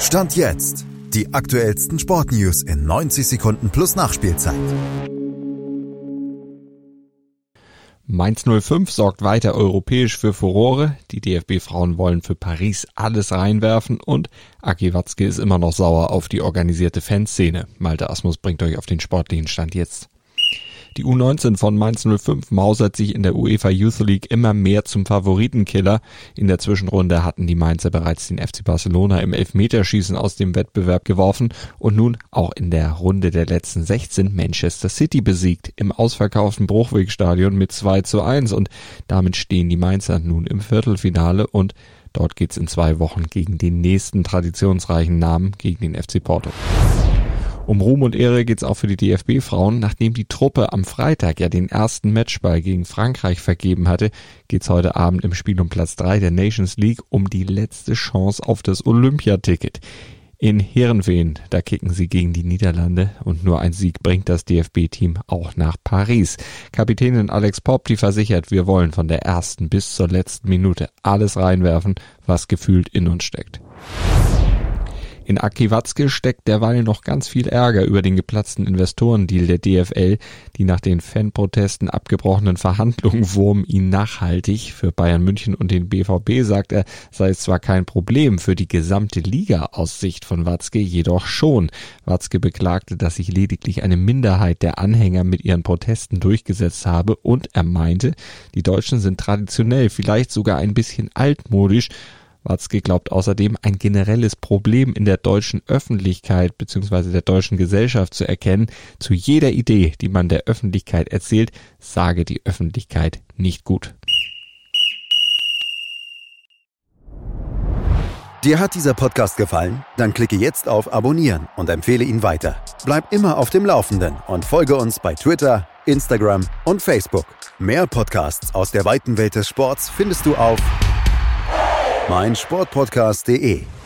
Stand jetzt. Die aktuellsten Sportnews in 90 Sekunden plus Nachspielzeit. Mainz 05 sorgt weiter europäisch für Furore. Die DFB-Frauen wollen für Paris alles reinwerfen und Aki Watzke ist immer noch sauer auf die organisierte Fanszene. Malte Asmus bringt euch auf den sportlichen Stand jetzt. Die U19 von Mainz 05 mausert sich in der UEFA Youth League immer mehr zum Favoritenkiller. In der Zwischenrunde hatten die Mainzer bereits den FC Barcelona im Elfmeterschießen aus dem Wettbewerb geworfen und nun auch in der Runde der letzten 16 Manchester City besiegt im ausverkauften Bruchwegstadion mit 2 zu 1 und damit stehen die Mainzer nun im Viertelfinale und Dort geht's in zwei Wochen gegen den nächsten traditionsreichen Namen, gegen den FC Porto. Um Ruhm und Ehre geht's auch für die DFB-Frauen. Nachdem die Truppe am Freitag ja den ersten Matchball gegen Frankreich vergeben hatte, geht's heute Abend im Spiel um Platz drei der Nations League um die letzte Chance auf das Olympiaticket. In Herenveen, da kicken sie gegen die Niederlande und nur ein Sieg bringt das DFB-Team auch nach Paris. Kapitänin Alex Popp, die versichert, wir wollen von der ersten bis zur letzten Minute alles reinwerfen, was gefühlt in uns steckt. In Aki Watzke steckt derweil noch ganz viel Ärger über den geplatzten Investorendeal der DFL. Die nach den Fanprotesten abgebrochenen Verhandlungen wurmen ihn nachhaltig. Für Bayern München und den BVB, sagt er, sei es zwar kein Problem für die gesamte Liga aus Sicht von Watzke, jedoch schon. Watzke beklagte, dass sich lediglich eine Minderheit der Anhänger mit ihren Protesten durchgesetzt habe und er meinte, die Deutschen sind traditionell vielleicht sogar ein bisschen altmodisch Watzke glaubt außerdem, ein generelles Problem in der deutschen Öffentlichkeit bzw. der deutschen Gesellschaft zu erkennen. Zu jeder Idee, die man der Öffentlichkeit erzählt, sage die Öffentlichkeit nicht gut. Dir hat dieser Podcast gefallen? Dann klicke jetzt auf Abonnieren und empfehle ihn weiter. Bleib immer auf dem Laufenden und folge uns bei Twitter, Instagram und Facebook. Mehr Podcasts aus der weiten Welt des Sports findest du auf meinsportpodcast.de